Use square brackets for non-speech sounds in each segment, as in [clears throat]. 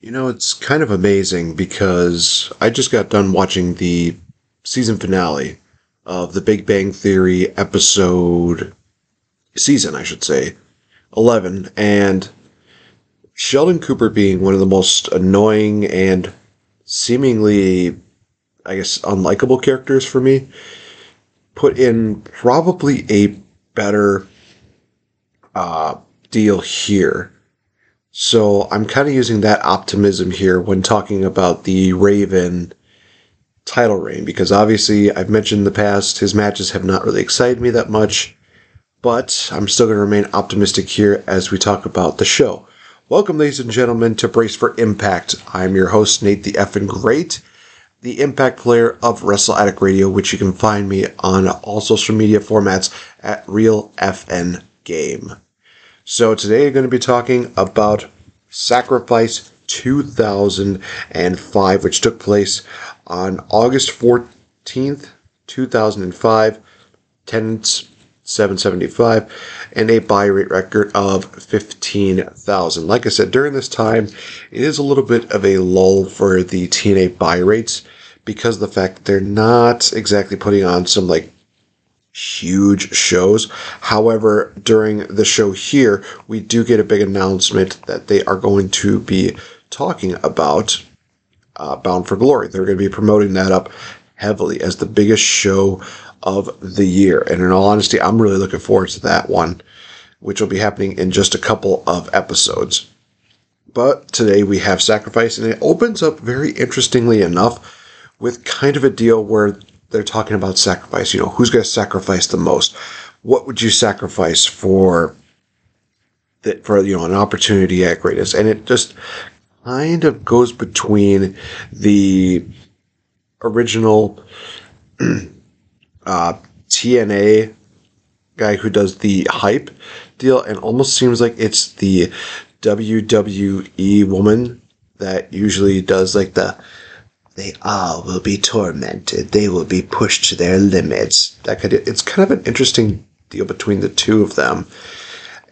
You know, it's kind of amazing because I just got done watching the season finale of The Big Bang Theory episode season, I should say, 11, and Sheldon Cooper being one of the most annoying and seemingly, I guess, unlikable characters for me, put in probably a better uh, deal here. So I'm kind of using that optimism here when talking about the Raven title reign because obviously I've mentioned in the past his matches have not really excited me that much, but I'm still going to remain optimistic here as we talk about the show. Welcome, ladies and gentlemen, to Brace for Impact. I'm your host, Nate the Effin Great, the Impact player of Wrestle Addict Radio, which you can find me on all social media formats at Real FN Game. So today I'm going to be talking about Sacrifice 2005, which took place on August 14th, 2005. Attendance 775 and a buy rate record of 15,000. Like I said, during this time, it is a little bit of a lull for the TNA buy rates because the fact that they're not exactly putting on some like huge shows. However, during the show here, we do get a big announcement that they are going to be talking about uh, Bound for Glory. They're going to be promoting that up heavily as the biggest show of the year. And in all honesty, I'm really looking forward to that one, which will be happening in just a couple of episodes. But today we have Sacrifice, and it opens up very interestingly enough with kind of a deal where they're talking about sacrifice. You know, who's going to sacrifice the most? What would you sacrifice for that for you know an opportunity at greatness? And it just kind of goes between the original [clears throat] uh, TNA guy who does the hype deal, and almost seems like it's the WWE woman that usually does like the they all will be tormented. They will be pushed to their limits. That could it's kind of an interesting deal between the two of them.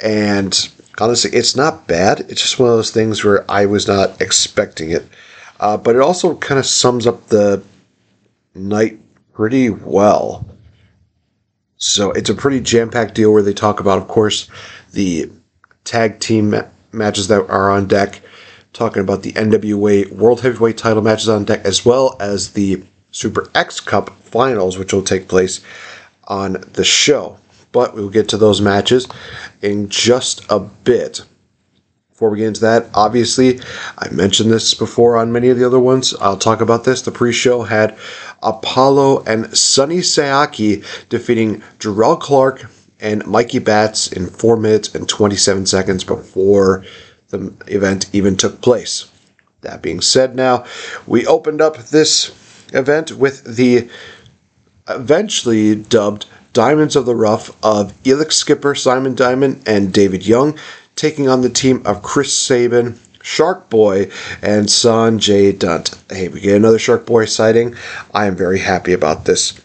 And honestly, it's not bad. It's just one of those things where I was not expecting it. Uh, but it also kind of sums up the night pretty well. So it's a pretty jam packed deal where they talk about, of course, the tag team matches that are on deck, talking about the NWA World Heavyweight title matches on deck, as well as the Super X Cup finals, which will take place on the show. But we'll get to those matches in just a bit. Before we get into that, obviously, I mentioned this before on many of the other ones. I'll talk about this. The pre show had Apollo and Sonny Siaki defeating Jerrelle Clark and Mikey Batts in 4 minutes and 27 seconds before the event even took place. That being said, now we opened up this event with the eventually dubbed Diamonds of the Rough of Elix Skipper, Simon Diamond, and David Young taking on the team of Chris Sabin, Shark Boy, and Sonjay Dutt. Hey, we get another Shark Boy sighting. I am very happy about this.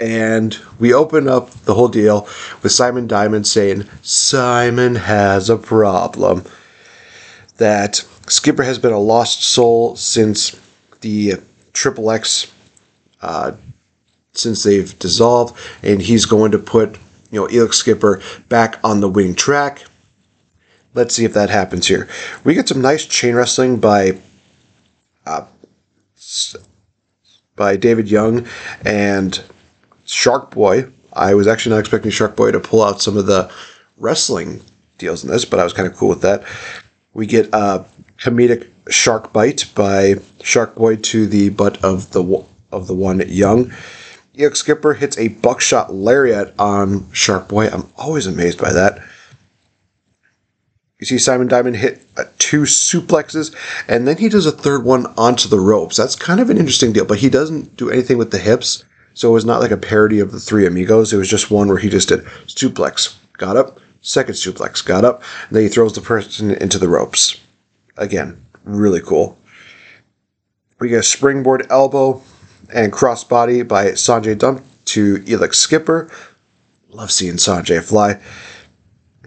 And we open up the whole deal with Simon Diamond saying, Simon has a problem. That Skipper has been a lost soul since the Triple X, uh, since they've dissolved, and he's going to put you know, Elix Skipper back on the winning track. Let's see if that happens here. We get some nice chain wrestling by uh, by David Young and Shark Boy. I was actually not expecting Shark Boy to pull out some of the wrestling deals in this, but I was kind of cool with that. We get a comedic shark bite by Shark Boy to the butt of the of the one Young. Elix Skipper hits a buckshot lariat on Shark Boy. I'm always amazed by that. You see Simon Diamond hit uh, two suplexes, and then he does a third one onto the ropes. That's kind of an interesting deal, but he doesn't do anything with the hips, so it was not like a parody of the Three Amigos. It was just one where he just did suplex, got up, second suplex, got up, and then he throws the person into the ropes. Again, really cool. We get a springboard elbow and crossbody by Sonjay Dutt to Elix Skipper. Love seeing Sonjay fly.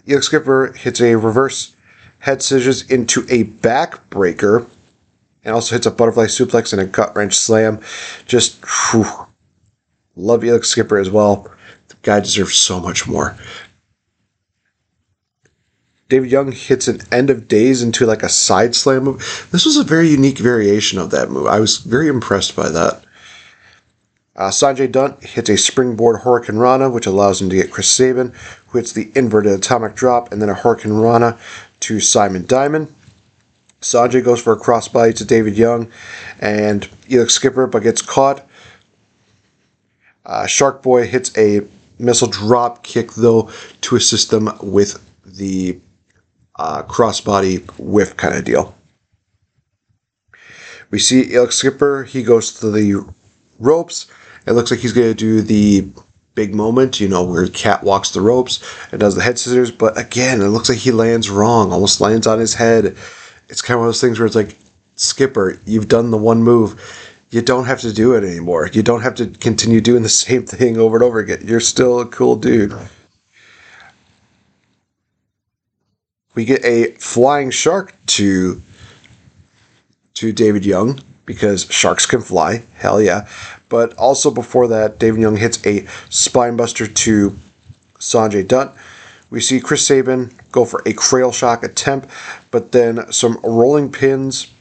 Elix Skipper hits a reverse head scissors into a backbreaker, and also hits a butterfly suplex and a gut wrench slam. Just whew, love Elix Skipper as well. The guy deserves so much more. David Young hits an end of days into like a side slam move. This was a very unique variation of that move. I was very impressed by that. Uh, Sonjay Dutt hits a springboard Hurricanrana, which allows him to get Chris Sabin, who hits the inverted atomic drop, and then a Hurricanrana to Simon Diamond. Sonjay goes for a crossbody to David Young, and Elix Skipper, but gets caught. Uh, Shark Boy hits a missile drop kick, though, to assist them with the uh, crossbody whiff kind of deal. We see Elix Skipper, he goes to the ropes it looks like he's going to do the big moment, you know, where Cat walks the ropes and does the head scissors. But again, it looks like he lands wrong, almost lands on his head. It's kind of one of those things where it's like, Skipper, you've done the one move. You don't have to do it anymore. You don't have to continue doing the same thing over and over again. You're still a cool dude. We get a flying shark to to David Young because sharks can fly. Hell yeah. But also before that, David Young hits a spinebuster to Sonjay Dutt. We see Chris Sabin go for a cradle shock attempt, but then some rolling pins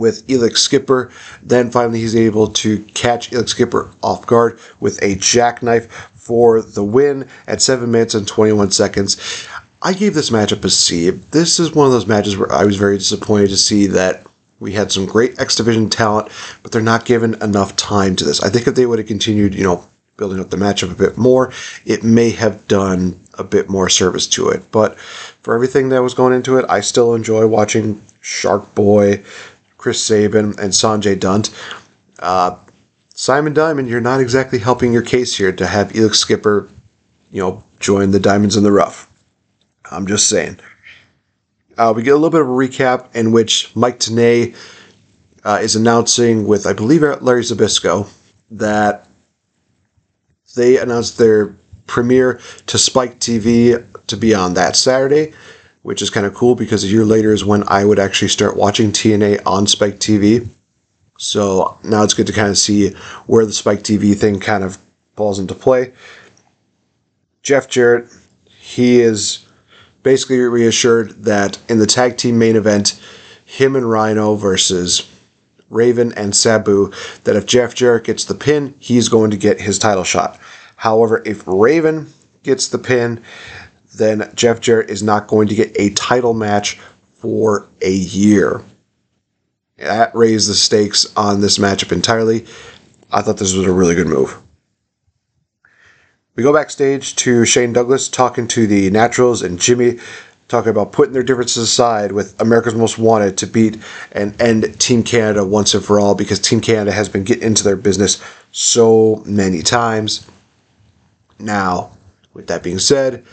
with Elix Skipper. Then finally, he's able to catch Elix Skipper off guard with a jackknife for the win at 7 minutes and 21 seconds. I gave this matchup a C. This is one of those matches where I was very disappointed to see that we had some great X Division talent, but they're not given enough time to this. I think if they would have continued, you know, building up the matchup a bit more, it may have done a bit more service to it. But for everything that was going into it, I still enjoy watching Shark Boy, Chris Sabin, and Sonjay Dutt. Uh, Simon Diamond, you're not exactly helping your case here to have Elix Skipper, you know, join the Diamonds in the Rough. I'm just saying. Uh, we get a little bit of a recap in which Mike Tenay uh, is announcing with, I believe, Larry Zbyszko that they announced their premiere to Spike TV to be on that Saturday, which is kind of cool because a year later is when I would actually start watching TNA on Spike TV. So now it's good to kind of see where the Spike TV thing kind of falls into play. Jeff Jarrett, he is basically reassured that in the tag team main event, him and Rhino versus Raven and Sabu, that if Jeff Jarrett gets the pin, he's going to get his title shot. However, if Raven gets the pin, then Jeff Jarrett is not going to get a title match for a year. That raised the stakes on this matchup entirely. I thought this was a really good move. We go backstage to Shane Douglas talking to the Naturals and Jimmy talking about putting their differences aside with America's Most Wanted to beat and end Team Canada once and for all because Team Canada has been getting into their business so many times. Now, with that being said,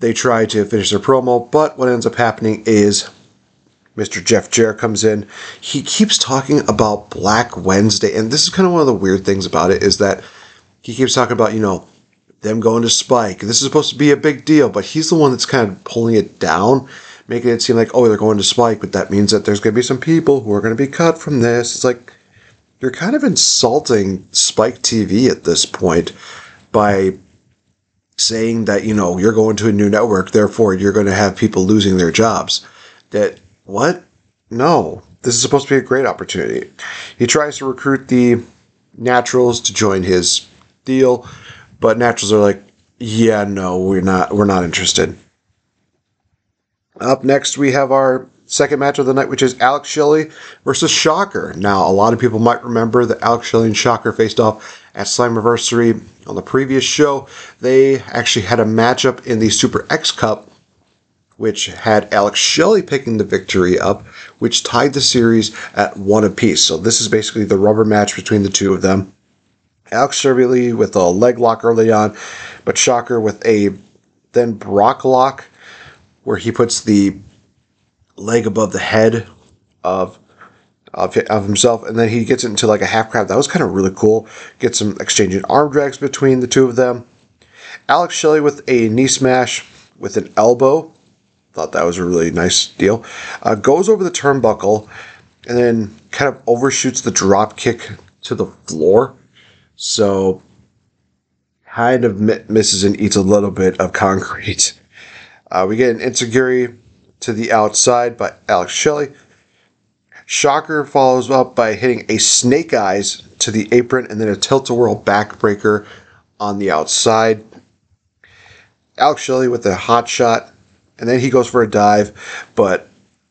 they try to finish their promo, but what ends up happening is Mr. Jeff Jarrett comes in. He keeps talking about Black Wednesday, and this is kind of one of the weird things about it is that he keeps talking about, you know, them going to Spike. This is supposed to be a big deal, but he's the one that's kind of pulling it down, making it seem like, oh, they're going to Spike, but that means that there's going to be some people who are going to be cut from this. It's like, you're kind of insulting Spike TV at this point by saying that, you know, you're going to a new network, therefore you're going to have people losing their jobs. That, what? No. This is supposed to be a great opportunity. He tries to recruit the Naturals to join his deal, but Naturals are like, yeah, no, we're not, we're not interested. Up next, we have our second match of the night, which is Alex Shelley versus Shocker. Now, a lot of people might remember that Alex Shelley and Shocker faced off at Slammiversary on the previous show. They actually had a matchup in the Super X Cup, which had Alex Shelley picking the victory up, which tied the series at one apiece. So this is basically the rubber match between the two of them. Alex Shelley with a leg lock early on, but Shocker with a then Brock lock where he puts the leg above the head of of, of himself, and then he gets into like a half crab. That was kind of really cool. Get some exchanging arm drags between the two of them. Alex Shelley with a knee smash with an elbow thought that was a really nice deal. Uh, goes over the turnbuckle and then kind of overshoots the drop kick to the floor. So kind of misses and eats a little bit of concrete. Uh, we get an enzuigiri to the outside by Alex Shelley. Shocker follows up by hitting a snake eyes to the apron and then a tilt-a-whirl backbreaker on the outside. Alex Shelley with a hot shot, and then he goes for a dive, but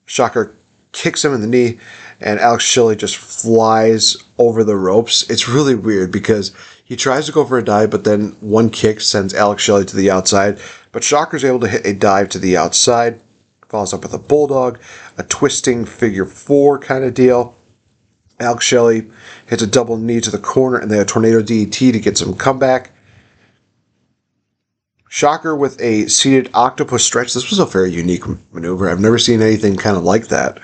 Shocker kicks him in the knee, and Alex Shelley just flies over the ropes. It's really weird because he tries to go for a dive, but then one kick sends Alex Shelley to the outside. But Shocker's able to hit a dive to the outside, follows up with a bulldog, a twisting figure four kind of deal. Alex Shelley hits a double knee to the corner and then a tornado DDT to get some comeback. Shocker with a seated octopus stretch. This was a very unique maneuver. I've never seen anything kind of like that.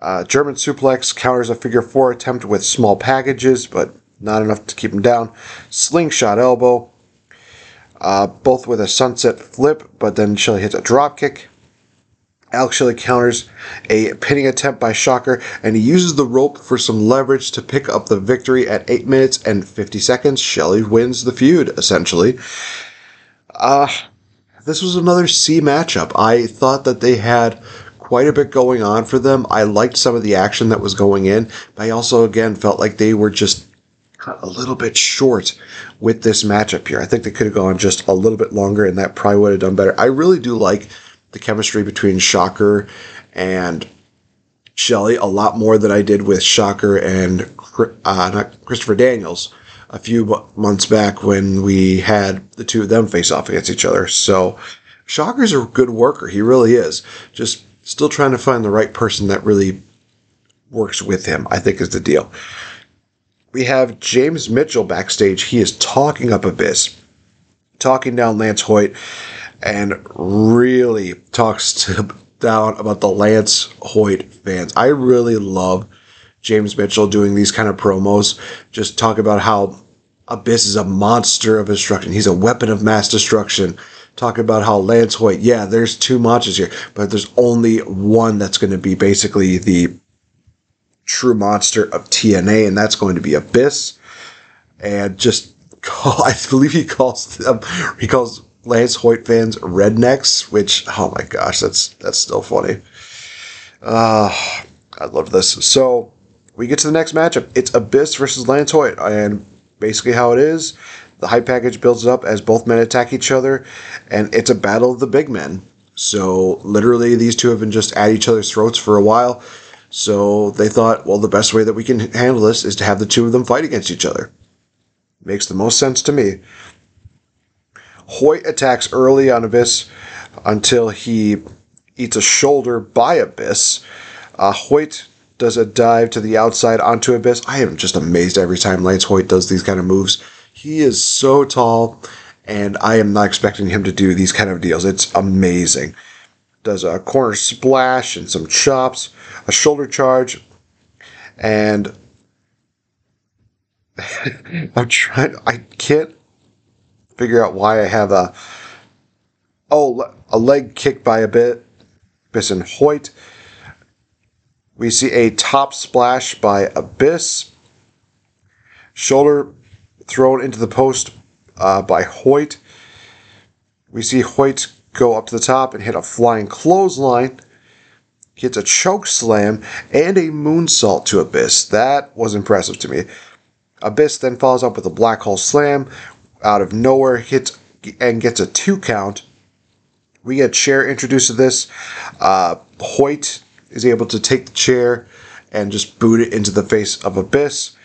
Uh, German suplex counters a figure four attempt with small packages, but not enough to keep him down. Slingshot elbow, uh, both with a sunset flip, but then Shelley hits a drop kick. Shelley counters a pinning attempt by Shocker, and he uses the rope for some leverage to pick up the victory at 8 minutes and 50 seconds. Shelley wins the feud, essentially. Uh, this was another C matchup. I thought that they had quite a bit going on for them. I liked some of the action that was going in, but I also, again, felt like they were just a little bit short with this matchup here. I think they could have gone just a little bit longer, and that probably would have done better. I really do like the chemistry between Shocker and Shelley a lot more than I did with Shocker and uh, not Christopher Daniels a few months back when we had the two of them face off against each other. So Shocker's a good worker. He really is. Just still trying to find the right person that really works with him, I think is the deal. We have James Mitchell backstage. He is talking up Abyss, talking down Lance Hoyt and really talks to, down about the Lance Hoyt fans. I really love James Mitchell doing these kind of promos. Just talk about how Abyss is a monster of destruction. He's a weapon of mass destruction. Talk about how Lance Hoyt, yeah, there's two monsters here, but there's only one that's going to be basically the true monster of TNA, and that's going to be Abyss. And just [laughs] call, I believe he calls them, he calls Lance Hoyt fans rednecks, which oh my gosh, that's that's still funny. Uh, I love this. So we get to the next matchup. It's Abyss versus Lance Hoyt, and basically how it is. The hype package builds up as both men attack each other, and it's a battle of the big men. So literally, these two have been just at each other's throats for a while. So they thought, well, the best way that we can handle this is to have the two of them fight against each other. Makes the most sense to me. Hoyt attacks early on Abyss until he eats a shoulder by Abyss. Uh, Hoyt does a dive to the outside onto Abyss. I am just amazed every time Lance Hoyt does these kind of moves. He is so tall, and I am not expecting him to do these kind of deals. It's amazing. Does a corner splash and some chops, a shoulder charge, and [laughs] I'm trying. I can't figure out why I have a oh a leg kick by a bit Abyss and Hoyt. We see a top splash by Abyss. Shoulder thrown into the post uh, by Hoyt. We see Hoyt go up to the top and hit a flying clothesline. Hits a choke slam and a moonsault to Abyss. That was impressive to me. Abyss then follows up with a black hole slam out of nowhere, hits and gets a two count. We get chair introduced to this. Uh, Hoyt is able to take the chair and just boot it into the face of Abyss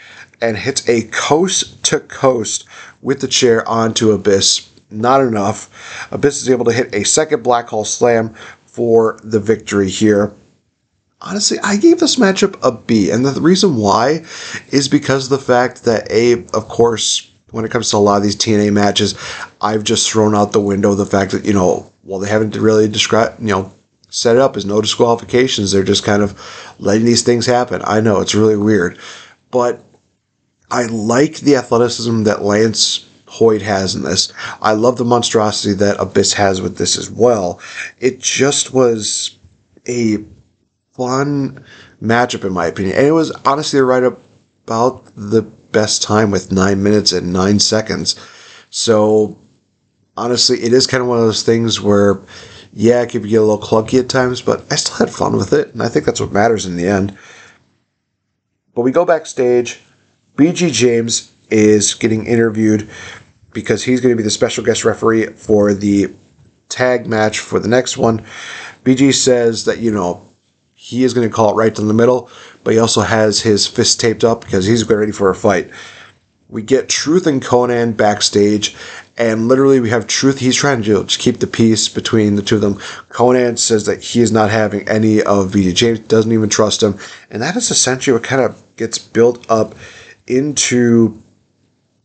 and hits a coast to coast with the chair onto Abyss. Not enough. Abyss is able to hit a second black hole slam for the victory here. Honestly, I gave this matchup a B, and the reason why is because the fact that A, of course, when it comes to a lot of these TNA matches, I've just thrown out the window the fact that, you know, well, they haven't really described, you know, set it up as no disqualifications. They're just kind of letting these things happen. I know it's really weird, but I like the athleticism that Lance Hoyt has in this. I love the monstrosity that Abyss has with this as well. It just was a fun matchup in my opinion. And it was honestly right about the best time with nine minutes and nine seconds. So honestly, it is kind of one of those things where, yeah, it could get a little clunky at times, but I still had fun with it. And I think that's what matters in the end. But we go backstage. BG James is getting interviewed because he's going to be the special guest referee for the tag match for the next one. BG says that, you know, he is going to call it right in the middle, but he also has his fist taped up because he's getting ready for a fight. We get Truth and Konnan backstage, and literally we have Truth. He's trying to just keep the peace between the two of them. Konnan says that he is not having any of BG James, doesn't even trust him, and that is essentially what kind of gets built up into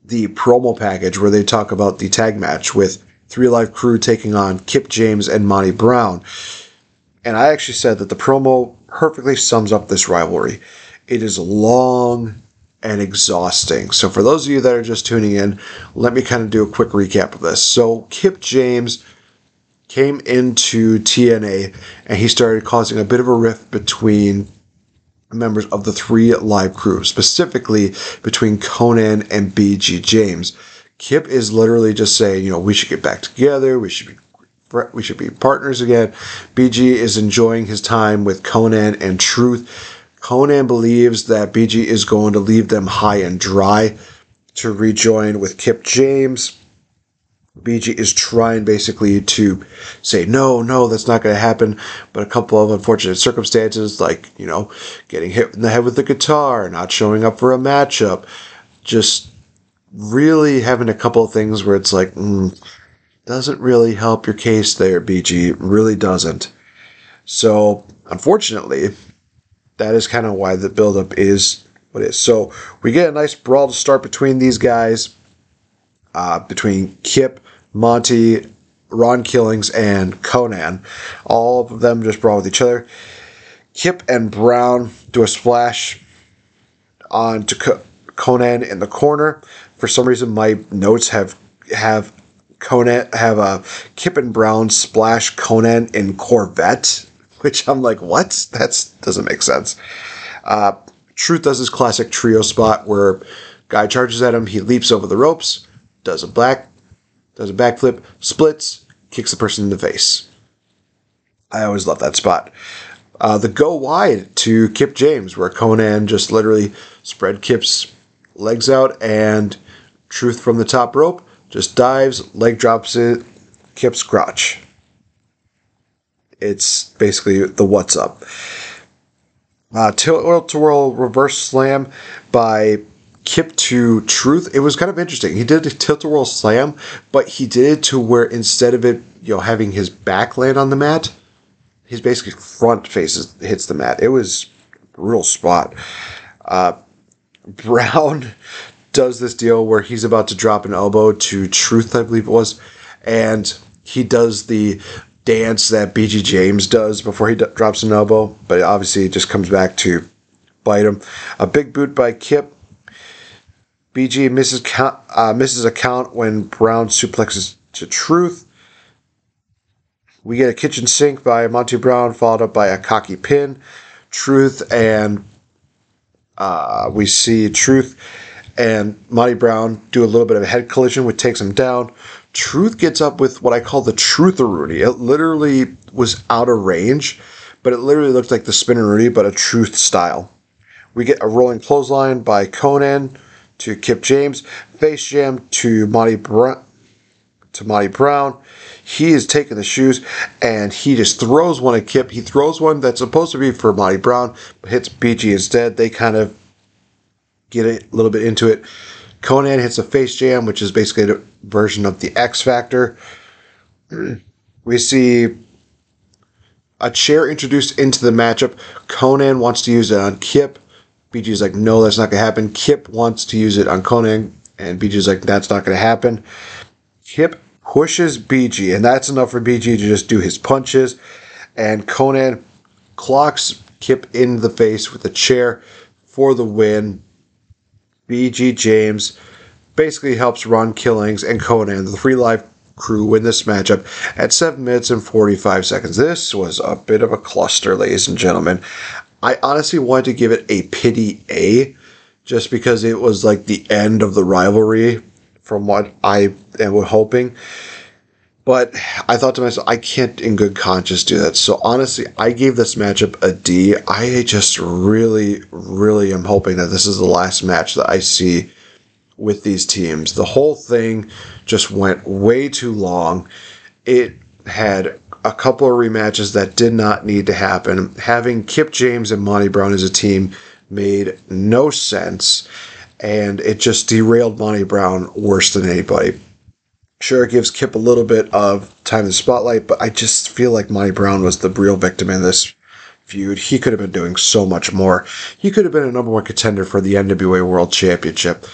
the promo package where they talk about the tag match with 3Live Kru taking on Kip James and Monty Brown. And I actually said that the promo perfectly sums up this rivalry. It is long and exhausting. So, for those of you that are just tuning in, let me kind of do a quick recap of this. So, Kip James came into TNA and he started causing a bit of a rift between members of the 3Live Kru, specifically between Konnan and BG James. Kip is literally just saying, you know, we should get back together. We should be we should be partners again. BG is enjoying his time with Konnan and Truth. Konnan believes that BG is going to leave them high and dry to rejoin with Kip James. BG is trying basically to say, no, no, that's not going to happen. But a couple of unfortunate circumstances, like, you know, getting hit in the head with the guitar, not showing up for a matchup, just really having a couple of things where it's like, mm, doesn't really help your case there, BG. Really doesn't. So, unfortunately, that is kind of why the buildup is what it is. So, we get a nice brawl to start between these guys, uh, between Kip Monty, Ron Killings, and Konnan. All of them just brawl with each other. Kip and Brown do a splash onto Konnan in the corner. For some reason, my notes have have Konnan have a Kip and Brown splash Konnan in Corvette, [laughs] which I'm like, what? That doesn't make sense. Uh, Truth does his classic trio spot where guy charges at him, he leaps over the ropes, does a black does a backflip, splits, kicks the person in the face. I always love that spot. Uh, the go wide to Kip James, where Konnan just literally spread Kip's legs out and Truth from the top rope just dives, leg drops it, Kip's crotch. It's basically the what's up. Uh, tilt to whirl reverse slam by Kip to Truth, it was kind of interesting. He did a tilt a whirl slam, but he did it to where instead of it, you know, having his back land on the mat, his basically front faces hits the mat. It was real spot. Uh, [laughs] Brown does this deal where he's about to drop an elbow to Truth, I believe it was, and he does the dance that BG James does before he d- drops an elbow, but obviously it just comes back to bite him. A big boot by Kip BG misses count, uh, misses a count when Brown suplexes to Truth. We get a kitchen sink by Monty Brown, followed up by a cocky pin. Truth and uh, we see Truth and Monty Brown do a little bit of a head collision, which takes him down. Truth gets up with what I call the Truth-a-Rooney. It literally was out of range, but it literally looked like the spinner Rooney, but a Truth style. We get a rolling clothesline by Konnan to Kip James, face jam to Monty Brown. To Monty Brown, he is taking the shoes and he just throws one at Kip. He throws one that's supposed to be for Monty Brown, but hits BG instead. They kind of get a little bit into it. Konnan hits a face jam, which is basically a version of the X Factor. [clears throat] We see a chair introduced into the matchup. Konnan wants to use it on Kip. BG's like, no, that's not going to happen. Kip wants to use it on Konnan, and BG's like, that's not going to happen. Kip pushes BG, and that's enough for BG to just do his punches. And Konnan clocks Kip in the face with a chair for the win. BG James basically helps Ron Killings and Konnan, the three live crew, win this matchup at 7 minutes and 45 seconds. This was a bit of a cluster, ladies and gentlemen. I honestly wanted to give it a pity A just because it was like the end of the rivalry from what I am hoping. But I thought to myself, I can't in good conscience do that. So honestly, I gave this matchup a D. I just really, really am hoping that this is the last match that I see with these teams. The whole thing just went way too long. It had a couple of rematches that did not need to happen. Having Kip James and Monty Brown as a team made no sense, and it just derailed Monty Brown worse than anybody. Sure, it gives Kip a little bit of time in the spotlight, but I just feel like Monty Brown was the real victim in this feud. He could have been doing so much more. He could have been a number one contender for the NWA World Championship.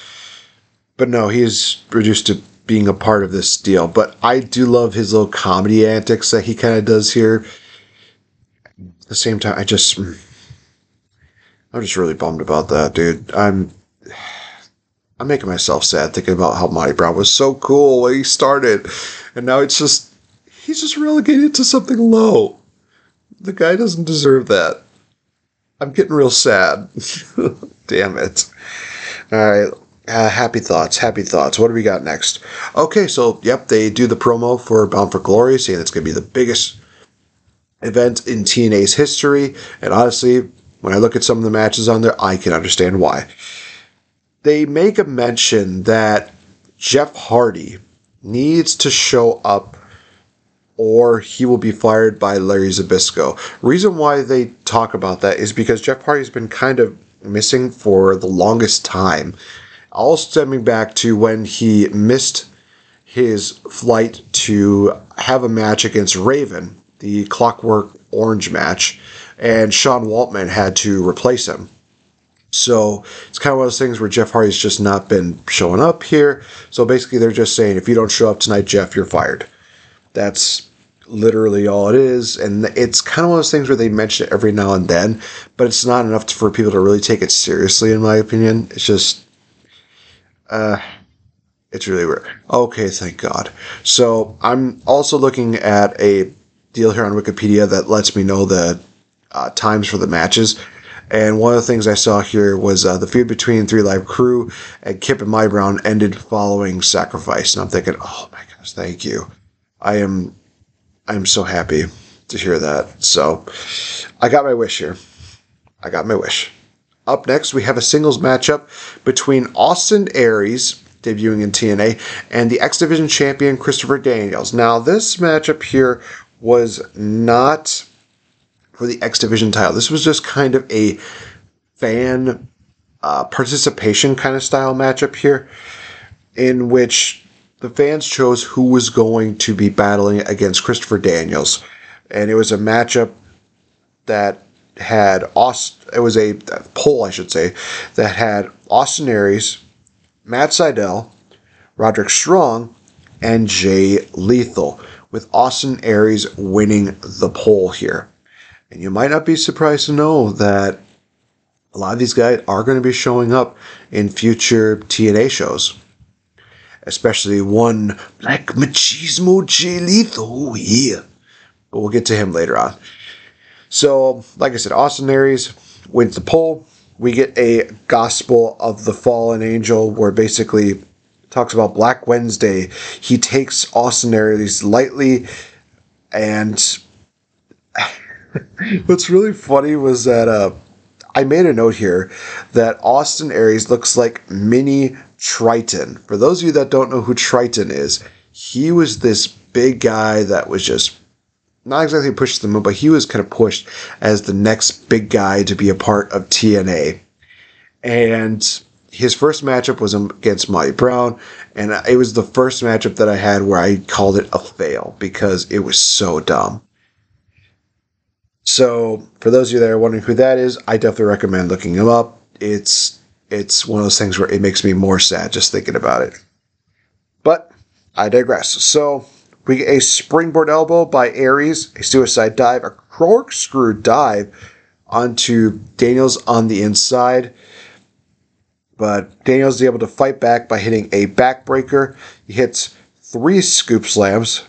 But no, he's reduced to being a part of this deal. But I do love his little comedy antics that he kind of does here. At the same time, I just. Mm, I'm just really bummed about that, dude. I'm. I'm making myself sad thinking about how Monty Brown was so cool when he started, and now it's just he's just relegated to something low. The guy doesn't deserve that. I'm getting real sad. [laughs] Damn it. All right. Uh, happy thoughts, happy thoughts. What do we got next? Okay, so yep, they do the promo for Bound for Glory, saying it's going to be the biggest event in TNA's history. And honestly, when I look at some of the matches on there, I can understand why they make a mention that Jeff Hardy needs to show up or he will be fired by Larry Zbyszko. Reason why they talk about that is because Jeff Hardy's been kind of missing for the longest time. All stemming back to when he missed his flight to have a match against Raven, the Clockwork Orange match, and Sean Waltman had to replace him. So it's kind of one of those things where Jeff Hardy's just not been showing up here. So basically, they're just saying, if you don't show up tonight, Jeff, you're fired. That's literally all it is. And it's kind of one of those things where they mention it every now and then, but it's not enough for people to really take it seriously, in my opinion. It's just, uh, it's really weird. Okay, thank God. So I'm also looking at a deal here on Wikipedia that lets me know the uh, times for the matches. And one of the things I saw here was uh, the feud between 3Live Kru and Kip and My Brown ended following Sacrifice. And I'm thinking, oh my gosh, thank you. I am, I am so happy to hear that. So, I got my wish here. I got my wish. Up next, we have a singles matchup between Austin Aries, debuting in TNA, and the X Division champion Christopher Daniels. Now, this matchup here was not for the X Division title. This was just kind of a fan uh, participation kind of style matchup here, in which the fans chose who was going to be battling against Christopher Daniels, and it was a matchup that had Austin. It was a, poll, I should say, that had Austin Aries, Matt Sydal, Roderick Strong, and Jay Lethal, with Austin Aries winning the poll here. And you might not be surprised to know that a lot of these guys are going to be showing up in future TNA shows. Especially one like Machismo. Oh, yeah. But we'll get to him later on. So, like I said, Austin Aries wins the poll. We get a Gospel of the Fallen Angel where basically talks about Black Wednesday. He takes Austin Aries lightly and [laughs] What's really funny was that uh, I made a note here that Austin Aries looks like mini Trytan. For those of you that don't know who Trytan is, he was this big guy that was just not exactly pushed to the moon, but he was kind of pushed as the next big guy to be a part of TNA. And his first matchup was against Monty Brown, and it was the first matchup that I had where I called it a fail because it was so dumb. So for those of you that are wondering who that is, I definitely recommend looking him up. It's it's one of those things where it makes me more sad just thinking about it. But I digress. So we get a springboard elbow by Aries, a suicide dive, a corkscrew dive onto Daniels on the inside. But Daniels is able to fight back by hitting a backbreaker. He hits three scoop slams,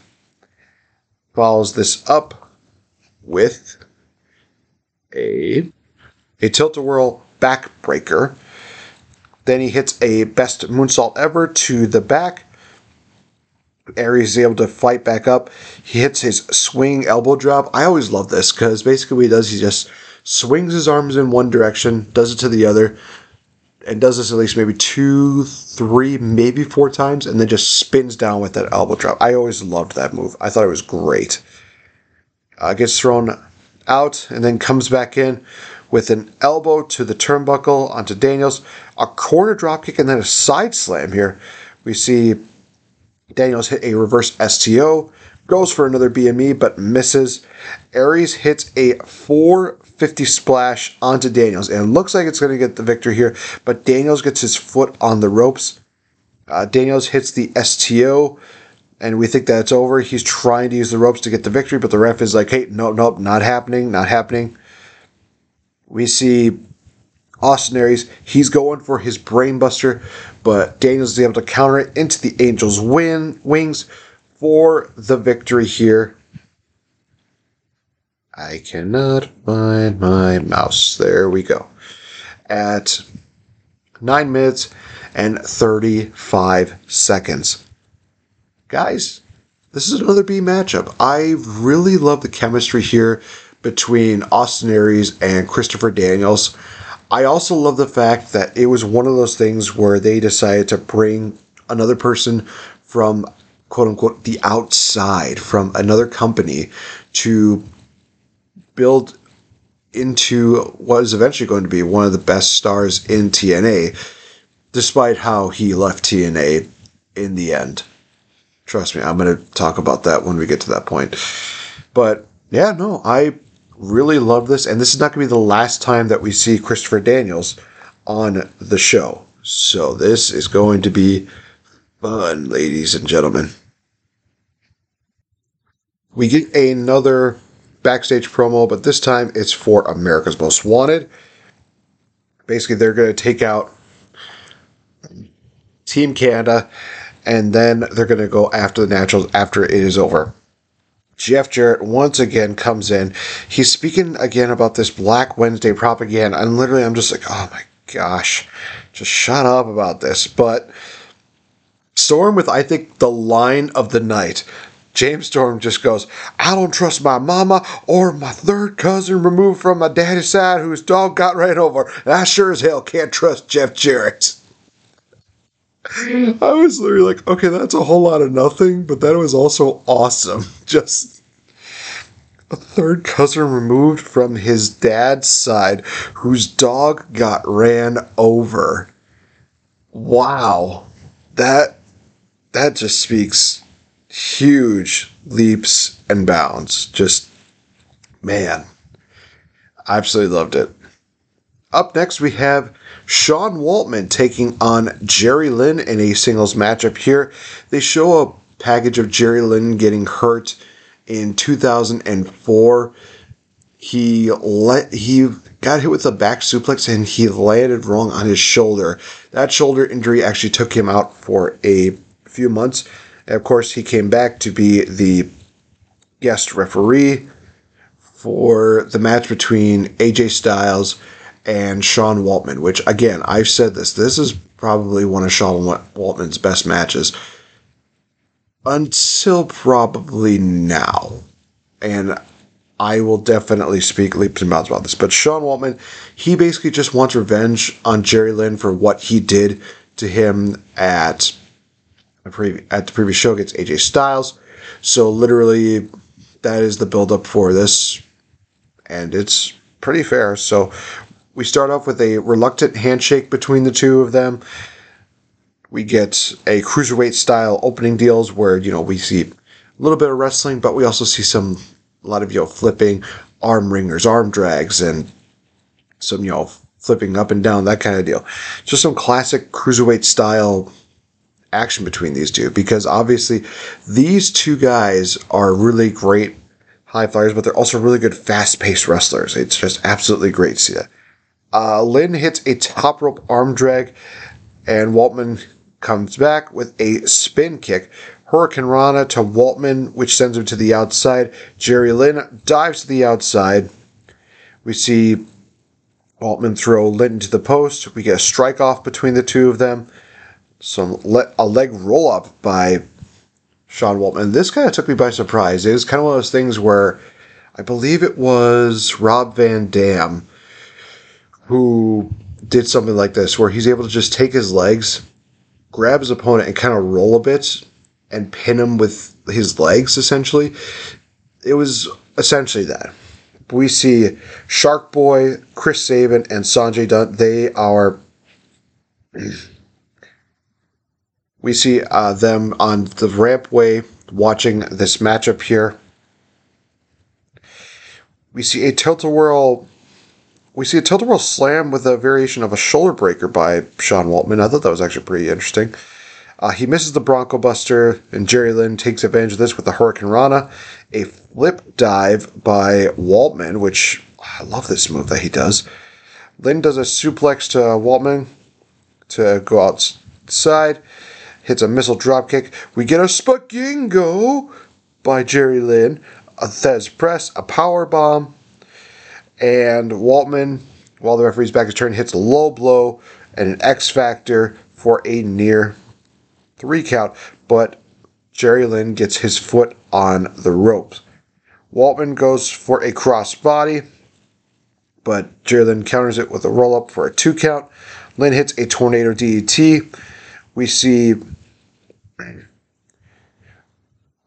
follows this up with a a tilt-a-whirl backbreaker. Then he hits a best moonsault ever to the back. Aries is able to fight back up. He hits his swing elbow drop. I always love this because basically what he does, he just swings his arms in one direction, does it to the other, and does this at least maybe two, three, maybe four times, and then just spins down with that elbow drop. I always loved that move. I thought it was great. Uh, gets thrown out and then comes back in with an elbow to the turnbuckle onto Daniels, a corner dropkick, and then a side slam here. We see Daniels hit a reverse STO, goes for another BME, but misses. Aries hits a 450 splash onto Daniels, and looks like it's going to get the victory here, but Daniels gets his foot on the ropes. Uh, Daniels hits the STO, and we think that it's over. He's trying to use the ropes to get the victory, but the ref is like, hey, no, nope, not happening, not happening. We see Austin Aries, he's going for his brainbuster, but Daniels is able to counter it into the Angels' win wings for the victory here. I cannot find my mouse. There we go. At 9 minutes and 35 seconds. Guys, this is another B matchup. I really love the chemistry here between Austin Aries and Christopher Daniels. I also love the fact that it was one of those things where they decided to bring another person from quote unquote the outside, from another company to build into what is eventually going to be one of the best stars in TNA, despite how he left TNA in the end. Trust me, I'm going to talk about that when we get to that point. But yeah, no, I really love this, and this is not going to be the last time that we see Christopher Daniels on the show. So this is going to be fun, ladies and gentlemen. We get another backstage promo, but this time it's for America's Most Wanted. Basically, they're going to take out Team Canada, and then they're going to go after the Naturals after it is over. Jeff Jarrett once again comes in. He's speaking again about this Black Wednesday propaganda, and literally, I'm just like, oh my gosh, just shut up about this. But Storm with, I think, the line of the night. James Storm just goes, I don't trust my mama or my third cousin removed from my daddy's side whose dog got ran over. And I sure as hell can't trust Jeff Jarrett. [laughs] I was literally like, okay, that's a whole lot of nothing, but that was also awesome. [laughs] Just a third cousin removed from his dad's side whose dog got ran over. Wow. That that just speaks huge leaps and bounds. Just man. I absolutely loved it. Up next, we have Sean Waltman taking on Jerry Lynn in a singles matchup here. They show a package of Jerry Lynn getting hurt in 2004. He let he got hit with a back suplex and he landed wrong on his shoulder. That shoulder injury actually took him out for a few months. And of course, he came back to be the guest referee for the match between AJ Styles and Sean Waltman, which again, I've said this, this is probably one of Sean Waltman's best matches until probably now. And I will definitely speak leaps and bounds about this. But Sean Waltman, he basically just wants revenge on Jerry Lynn for what he did to him at pre- at the previous show against AJ Styles. So literally, that is the build up for this, and it's pretty fair. So we start off with a reluctant handshake between the two of them. We get a cruiserweight style opening deals where, you know, we see a little bit of wrestling, but we also see some, a lot of, you know, flipping, arm wringers, arm drags, and some, you know, flipping up and down, that kind of deal. Just some classic cruiserweight style action between these two because obviously these two guys are really great high flyers, but they're also really good fast paced wrestlers. It's just absolutely great to see that. Uh, Lynn hits a top rope arm drag, and Waltman comes back with a spin kick. Hurricane Rana to Waltman, which sends him to the outside. Jerry Lynn dives to the outside. We see Waltman throw Lynn to the post. We get a strike off between the two of them. Some le- a leg roll up by Sean Waltman. This kind of took me by surprise. It was kind of one of those things where I believe it was Rob Van Dam who did something like this, where he's able to just take his legs, grab his opponent, and kind of roll a bit and pin him with his legs, essentially. It was essentially that. We see Shark Boy, Chris Sabin, and Sonjay Dutt. They are. [clears throat] We see uh, them on the rampway watching this matchup here. We see a tilt-a-whirl we see a tilt-a-whirl slam with a variation of a shoulder breaker by Sean Waltman. I thought that was actually pretty interesting. Uh, he misses the Bronco Buster, and Jerry Lynn takes advantage of this with the Hurricane Rana. A flip dive by Waltman, which I love this move that he does. Lynn does a suplex to Waltman to go outside, hits a missile dropkick. We get a Spagingo by Jerry Lynn, a Thesz press, a power bomb, and Waltman, while the referee's back is turned, hits a low blow and an X Factor for a near three count, but Jerry Lynn gets his foot on the ropes. Waltman goes for a crossbody, but Jerry Lynn counters it with a roll up for a two count. Lynn hits a tornado DDT. We see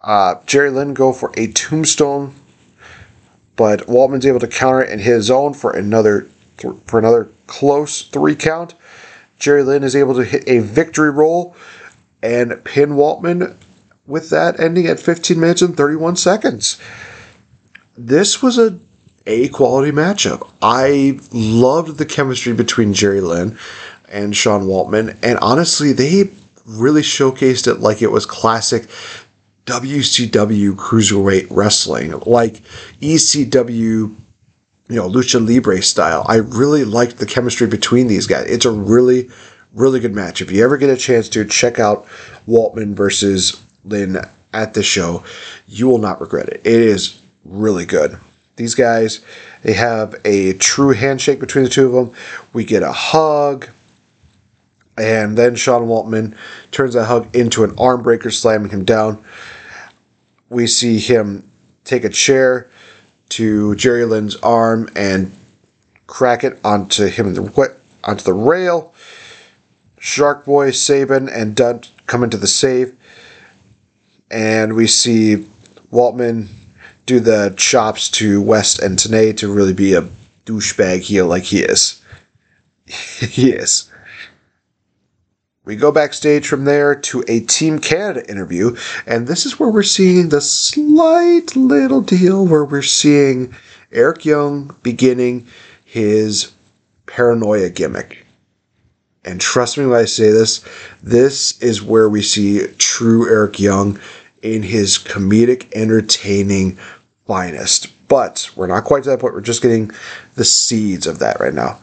uh, Jerry Lynn go for a tombstone but Waltman's able to counter it in his own for another for another close three count. Jerry Lynn is able to hit a victory roll and pin Waltman with that ending at 15 minutes and 31 seconds. This was a A quality matchup. I loved the chemistry between Jerry Lynn and Sean Waltman, and honestly, they really showcased it like it was classic WCW cruiserweight wrestling, like ECW, you know, lucha libre style. I really liked the chemistry between these guys. It's a really, really good match. If you ever get a chance to check out Waltman versus Lynn at the show, you will not regret it. It is really good. These guys, they have a true handshake between the two of them. We get a hug. And then Sean Waltman turns that hug into an arm breaker, slamming him down we see him take a chair to Jerry Lynn's arm and crack it onto him the onto the rail. Shark Boy, Sabin, and Dutt come into the save, and we see Waltman do the chops to West and Tenay to really be a douchebag heel like he is. [laughs] he is. We go backstage from there to a Team Canada interview, and this is where we're seeing the slight little deal where we're seeing Eric Young beginning his paranoia gimmick. And trust me when I say this, this is where we see true Eric Young in his comedic, entertaining finest. But we're not quite to that point. We're just getting the seeds of that right now.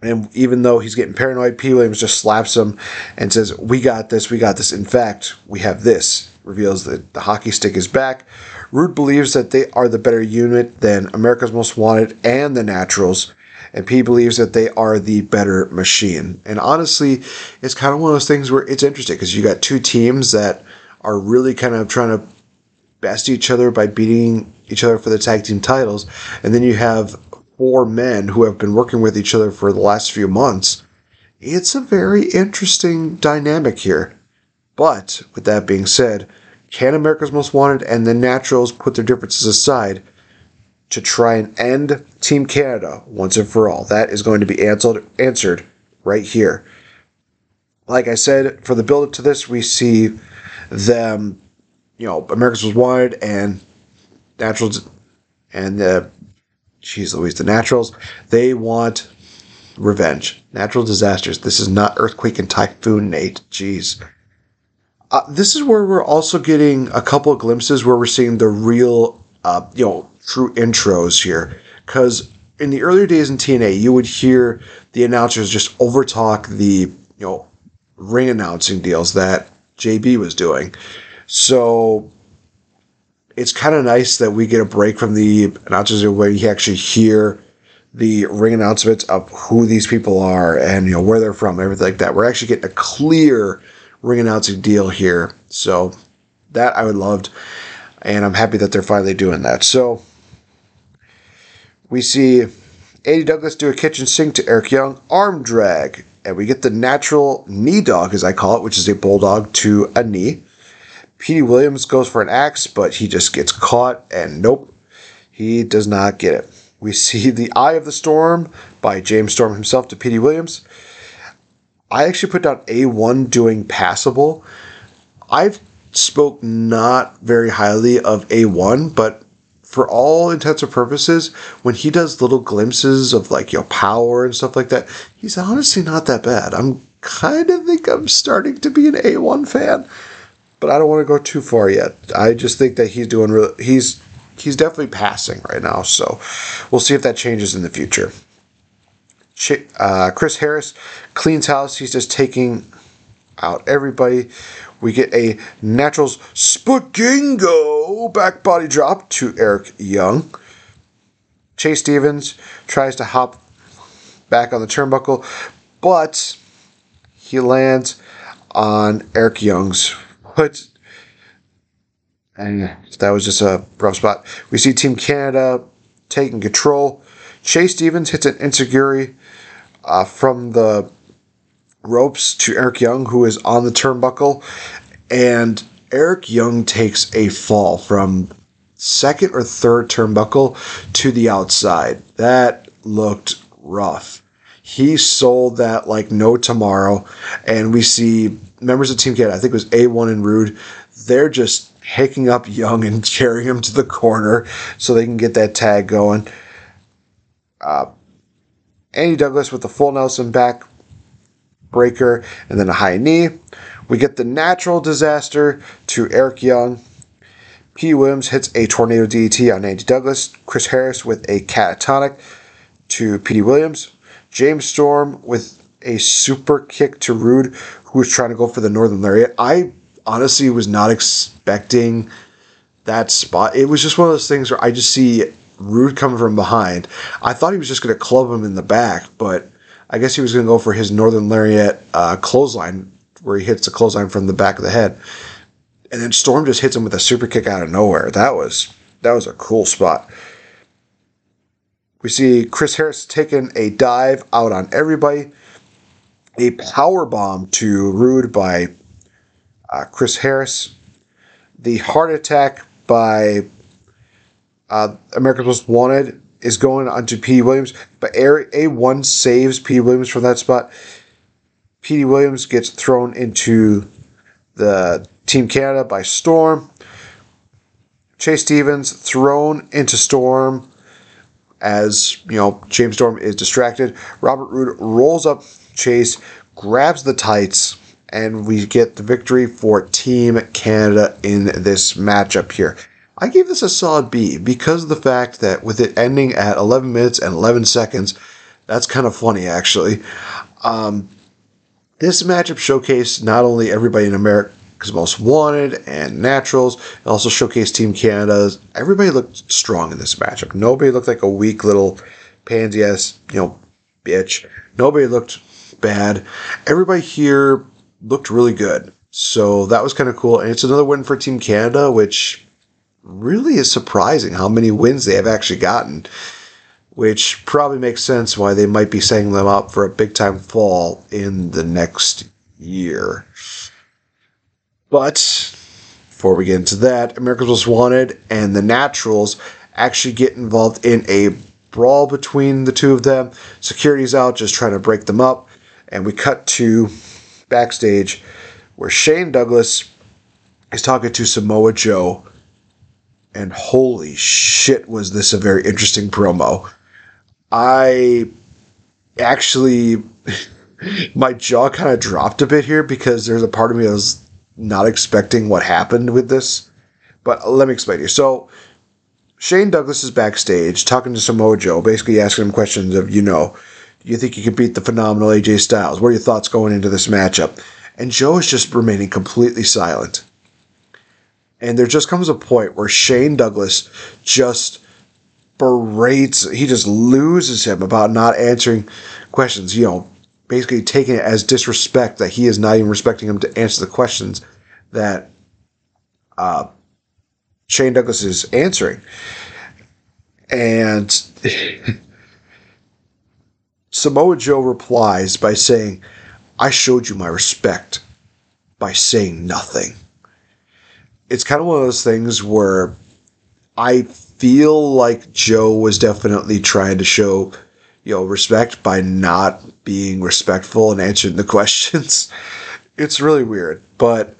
And even though he's getting paranoid, P. Williams just slaps him and says, We got this, we got this. In fact, we have this. Reveals that the hockey stick is back. Roode believes that they are the better unit than America's Most Wanted and the Naturals. And P believes that they are the better machine. And honestly, it's kind of one of those things where it's interesting because you got two teams that are really kind of trying to best each other by beating each other for the tag team titles. And then you have four men who have been working with each other for the last few months, it's a very interesting dynamic here. But with that being said, can America's Most Wanted and the Naturals put their differences aside to try and end Team Canada once and for all? That is going to be answered answered right here. Like I said, for the build up to this, we see them, you know, America's Most Wanted and Naturals and the Jeez Louise, the Naturals, they want revenge. Natural disasters. This is not earthquake and typhoon, Nate. Jeez. Uh, this is where we're also getting a couple of glimpses where we're seeing the real, uh, you know, true intros here. Because in the earlier days in TNA, you would hear the announcers just overtalk the you know ring announcing deals that JB was doing. So it's kind of nice that we get a break from the announcers where you actually hear the ring announcements of who these people are and you know where they're from, everything like that. We're actually getting a clear ring announcing deal here. So that I would loved, and I'm happy that they're finally doing that. So we see Andy Douglas do a kitchen sink to Eric Young, arm drag, and we get the natural knee dog, as I call it, which is a bulldog to a knee. Petey Williams goes for an axe, but he just gets caught, and nope, he does not get it. We [laughs] see the Eye of the Storm by James Storm himself to Petey Williams. I actually put down A1 doing passable. I've spoke not very highly of A1, but for all intents and purposes, when he does little glimpses of like your power and stuff like that, he's honestly not that bad. I'm kind of think I'm starting to be an A1 fan, but I don't want to go too far yet. I just think that he's doing really, he's he's definitely passing right now, so we'll see if that changes in the future. Uh, Chris Harris cleans house. He's just taking out everybody. We get a Naturals Spagingo back body drop to Eric Young. Chase Stevens tries to hop back on the turnbuckle, but he lands on Eric Young's foot. And that was just a rough spot. We see Team Canada taking control. Chase Stevens hits an enzuigiri uh, from the ropes to Eric Young, who is on the turnbuckle, and Eric Young takes a fall from second or third turnbuckle to the outside. That looked rough. He sold that like no tomorrow, and we see members of Team Canada, I think it was A1 and Roode, they're just picking up Young and [laughs] carrying him to the corner so they can get that tag going. Uh, Andy Douglas with the full Nelson back breaker, and then a high knee. We get the natural disaster to Eric Young. P. Williams hits a tornado DDT on Andy Douglas. Chris Harris with a catatonic to Petey Williams. James Storm with a super kick to Roode, who was trying to go for the Northern Lariat. I honestly was not expecting that spot. It was just one of those things where I just see Roode coming from behind. I thought he was just going to club him in the back, but I guess he was going to go for his Northern Lariat uh, clothesline, where he hits the clothesline from the back of the head, and then Storm just hits him with a super kick out of nowhere. That was that was a cool spot. We see Chris Harris taking a dive out on everybody. A power bomb to Roode by uh, Chris Harris. The heart attack by uh, America's Most Wanted is going onto P. Williams, but A1 saves P. Williams from that spot. P. Williams gets thrown into the Team Canada by Storm. Chase Stevens thrown into Storm as you know James Storm is distracted. Robert Roode rolls up Chase, grabs the tights, and we get the victory for Team Canada in this matchup here. I gave this a solid B because of the fact that with it ending at 11 minutes and 11 seconds, that's kind of funny actually. Um, this matchup showcased not only everybody in America's Most Wanted and Naturals, it also showcased Team Canada's. Everybody looked strong in this matchup. Nobody looked like a weak little pansy ass, you know, bitch. Nobody looked bad. Everybody here looked really good. So that was kind of cool. And it's another win for Team Canada, which really is surprising how many wins they have actually gotten, which probably makes sense why they might be setting them up for a big time fall in the next year. But before we get into that, America's Most Wanted and the Naturals actually get involved in a brawl between the two of them. Security's out just trying to break them up. And we cut to backstage where Shane Douglas is talking to Samoa Joe and holy shit, was this a very interesting promo. I actually, [laughs] my jaw kind of dropped a bit here because there's a part of me that was not expecting what happened with this. But let me explain to you. So, Shane Douglas is backstage talking to Samoa Joe, basically asking him questions of, you know, do you think you can beat the phenomenal AJ Styles? What are your thoughts going into this matchup? And Joe is just remaining completely silent. And there just comes a point where Shane Douglas just berates, he just loses him about not answering questions, you know, basically taking it as disrespect that he is not even respecting him to answer the questions that uh, Shane Douglas is answering. And [laughs] Samoa Joe replies by saying, I showed you my respect by saying nothing. It's kind of one of those things where I feel like Joe was definitely trying to show, you know, respect by not being respectful and answering the [laughs] questions. it's really weird, but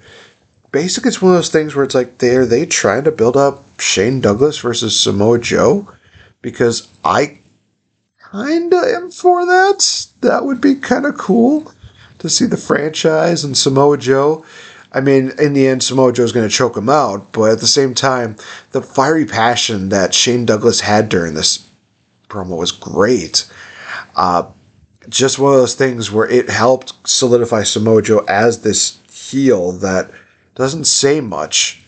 basically it's one of those things where it's like they're they trying to build up Shane Douglas versus Samoa Joe because I kinda am for that. That would be kind of cool to see the franchise and Samoa Joe. I mean, in the end, Samoa Joe's going to choke him out, but at the same time, the fiery passion that Shane Douglas had during this promo was great. Uh, just one of those things where it helped solidify Samoa Joe as this heel that doesn't say much,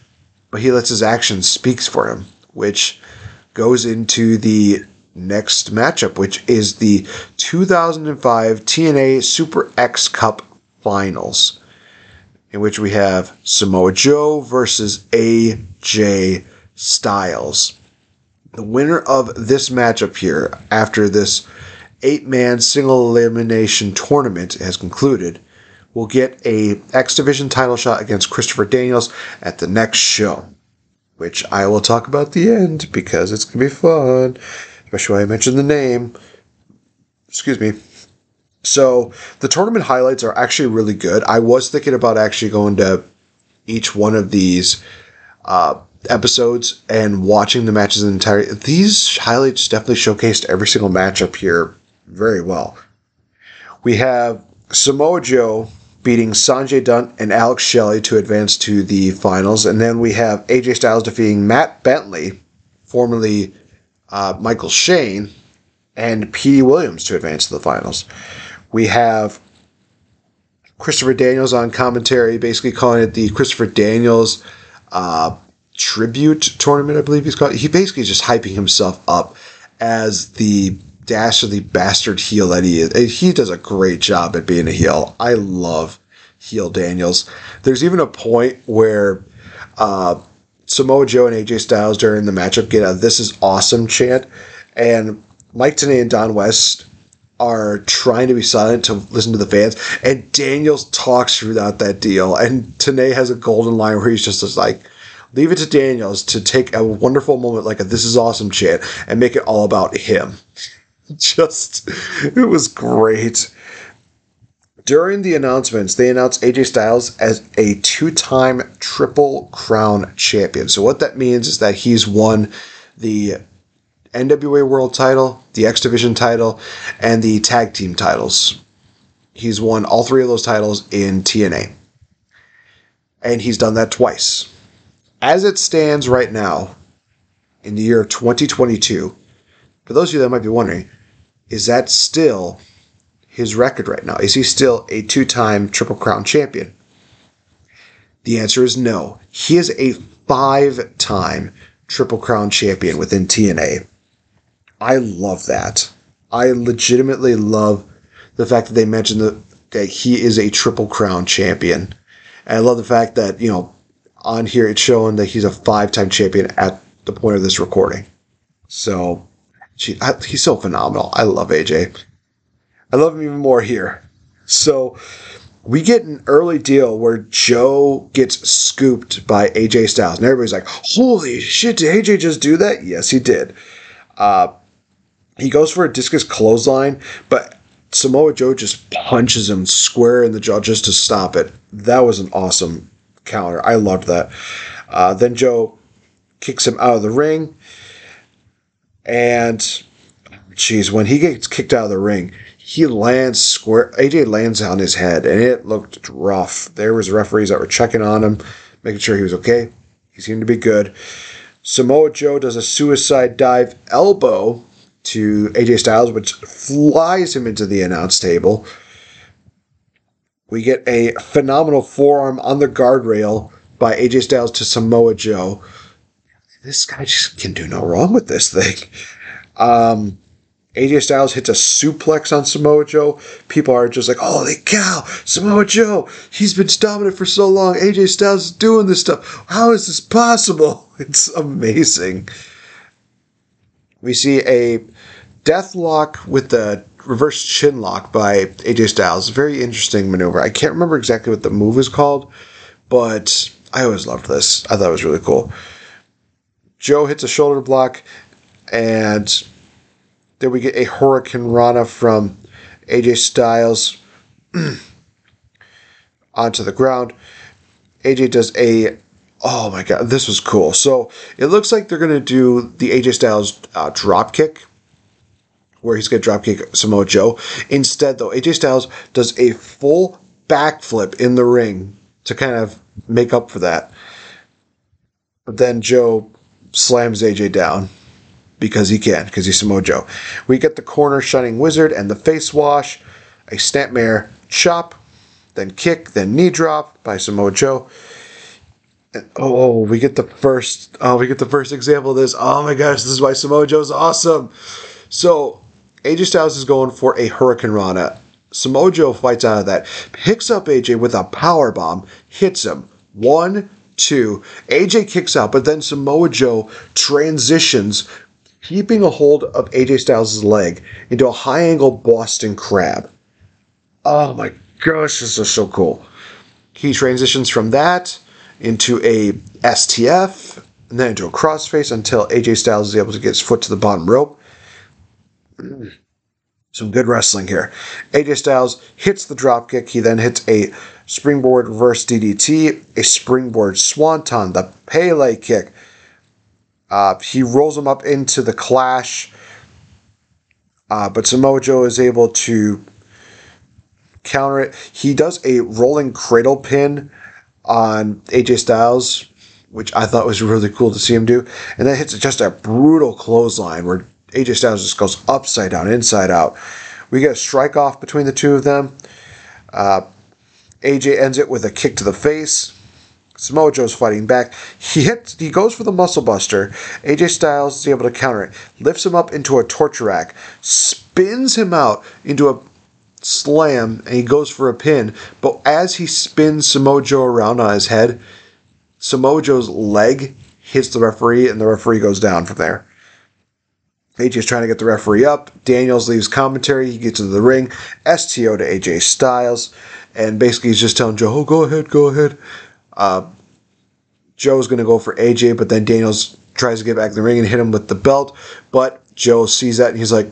but he lets his actions speaks for him, which goes into the next matchup, which is the 2005 TNA Super X Cup Finals in which we have Samoa Joe versus AJ Styles. The winner of this matchup here, after this eight man single elimination tournament has concluded, will get a X Division title shot against Christopher Daniels at the next show, which I will talk about at the end because it's going to be fun, especially when I mention the name. Excuse me. So the tournament highlights are actually really good. I was thinking about actually going to each one of these uh, episodes and watching the matches in entirety. These highlights definitely showcased every single matchup here very well. We have Samoa Joe beating Sonjay Dutt and Alex Shelley to advance to the finals, and then we have AJ Styles defeating Matt Bentley, formerly uh, Michael Shane, and Petey Williams to advance to the finals. We have Christopher Daniels on commentary, basically calling it the Christopher Daniels uh, tribute tournament, I believe he's called. He basically is just hyping himself up as the dastardly bastard heel that he is. He does a great job at being a heel. I love heel Daniels. There's even a point where uh, Samoa Joe and AJ Styles during the matchup get a "This is awesome" chant, and Mike Tenay and Don West are trying to be silent to listen to the fans, and Daniels talks throughout that deal. And Tenay has a golden line where he's just, just like, leave it to Daniels to take a wonderful moment like a "This is awesome" chant and make it all about him. [laughs] just, it was great. During the announcements, they announced AJ Styles as a two time Triple Crown champion. So, what that means is that he's won the NWA World title, the X Division title, and the tag team titles. He's won all three of those titles in TNA. And he's done that twice. As it stands right now, in the year 2022, for those of you that might be wondering, is that still his record right now? Is he still a two time Triple Crown champion? The answer is no. He is a five time Triple Crown champion within TNA. I love that. I legitimately love the fact that they mentioned that, that he is a Triple Crown champion. And I love the fact that, you know, on here it's showing that he's a five time champion at the point of this recording. So, she, I, he's so phenomenal. I love AJ. I love him even more here. So, we get an early deal where Joe gets scooped by AJ Styles. And everybody's like, holy shit, did AJ just do that? Yes, he did. Uh, he goes for a discus clothesline, but Samoa Joe just punches him square in the jaw just to stop it. That was an awesome I loved that. Uh, then Joe kicks him out of the ring. And, geez, when he gets kicked out of the ring, he lands square. AJ lands on his head, and it looked rough. There was referees that were checking on him, making sure he was okay. He seemed to be good. Samoa Joe does a suicide dive elbow to AJ Styles, which flies him into the announce table. We get a phenomenal forearm on the guardrail by AJ Styles to Samoa Joe. This guy just can do no wrong with this thing. [laughs] Um, AJ Styles hits a suplex on Samoa Joe. People are just like, holy cow, Samoa Joe, he's been dominant for so long. AJ Styles is doing this stuff. How is this possible? [laughs] It's amazing. We see a death lock with the reverse chin lock by AJ Styles. Very interesting maneuver. I can't remember exactly what the move is called, but I always loved this. I thought it was really cool. Joe hits a shoulder block, and then we get a Hurricane Rana from AJ Styles [clears throat] onto the ground. AJ does a oh my god, this was cool. So it looks like they're gonna do the AJ Styles uh, drop kick, where he's gonna dropkick Samoa Joe. Instead, though, AJ Styles does a full backflip in the ring to kind of make up for that. But then Joe slams AJ down because he can, because he's Samoa Joe. We get the corner shining wizard and the face wash, a snapmare chop, then kick, then knee drop by Samoa Joe. And, oh, oh we get the first. Oh, we get the first example of this. Oh my gosh, this is why Samoa Joe's awesome. So AJ Styles is going for a hurricanrana. Samoa Joe fights out of that, picks up AJ with a power bomb, hits him. One, two. AJ kicks out, but then Samoa Joe transitions, keeping a hold of AJ Styles' leg into a high angle Boston Crab. Oh my gosh, this is so cool. He transitions from that into a STF, and then into a crossface until AJ Styles is able to get his foot to the bottom rope. Some good wrestling here. AJ Styles hits the dropkick. He then hits a springboard reverse DDT, a springboard swanton, the Pele kick. Uh, he rolls him up into the clash, uh, but Samoa Joe is able to counter it. He does a rolling cradle pin on AJ Styles, which I thought was really cool to see him do. And then hits just a brutal clothesline where AJ Styles just goes upside down, inside out. We get a strike off between the two of them. Uh, AJ ends it with a kick to the face. Samoa Joe's fighting back. He hits. He goes for the muscle buster. AJ Styles is able to counter it. Lifts him up into a torture rack. Spins him out into a slam, and he goes for a pin. But as he spins Samoa Joe around on his head, Samoa Joe's leg hits the referee, and the referee goes down from there. AJ's trying to get the referee up. Daniels leaves commentary. He gets into the ring. STO to AJ Styles. And basically, he's just telling Joe, oh, go ahead, go ahead. Uh, Joe's going to go for AJ, but then Daniels tries to get back in the ring and hit him with the belt. But Joe sees that and he's like,